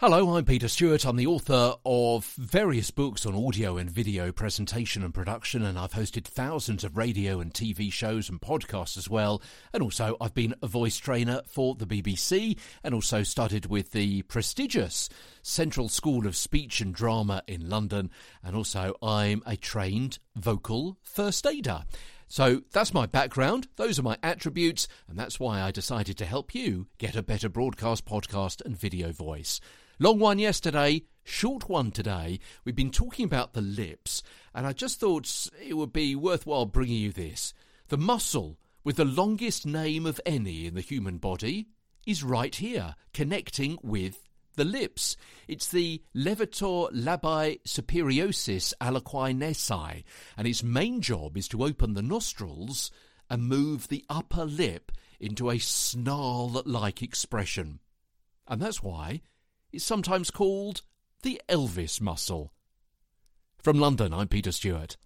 Hello, I'm Peter Stewart. I'm the author of various books on audio and video presentation and production, and I've hosted thousands of radio and TV shows and podcasts as well. And also, I've been a voice trainer for the BBC and also studied with the prestigious Central School of Speech and Drama in London. And also, I'm a trained vocal first aider. So that's my background, those are my attributes, and that's why I decided to help you get a better broadcast, podcast, and video voice. Long one yesterday, short one today. We've been talking about the lips, and I just thought it would be worthwhile bringing you this. The muscle with the longest name of any in the human body is right here, connecting with the lips. It's the levator labii superioris alaeque nasi, and its main job is to open the nostrils and move the upper lip into a snarl like expression. And that's why it's sometimes called the Elvis muscle. From London, I'm Peter Stewart.